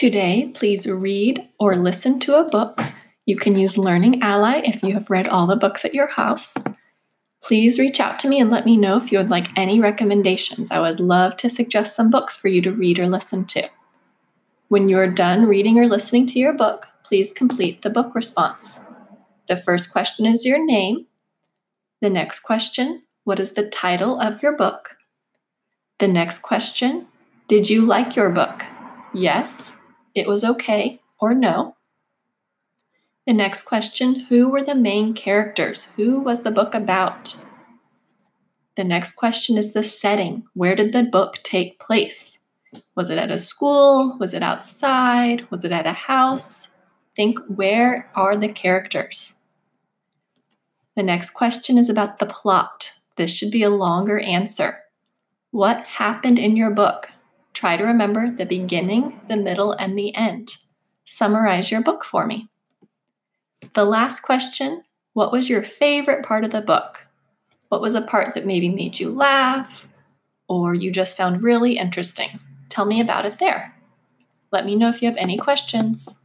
Today, please read or listen to a book. You can use Learning Ally if you have read all the books at your house. Please reach out to me and let me know if you would like any recommendations. I would love to suggest some books for you to read or listen to. When you are done reading or listening to your book, please complete the book response. The first question is your name. The next question, what is the title of your book? The next question, did you like your book? Yes, it was okay, or no. The next question Who were the main characters? Who was the book about? The next question is the setting. Where did the book take place? Was it at a school? Was it outside? Was it at a house? Think where are the characters? The next question is about the plot. This should be a longer answer. What happened in your book? Try to remember the beginning, the middle, and the end. Summarize your book for me. The last question What was your favorite part of the book? What was a part that maybe made you laugh or you just found really interesting? Tell me about it there. Let me know if you have any questions.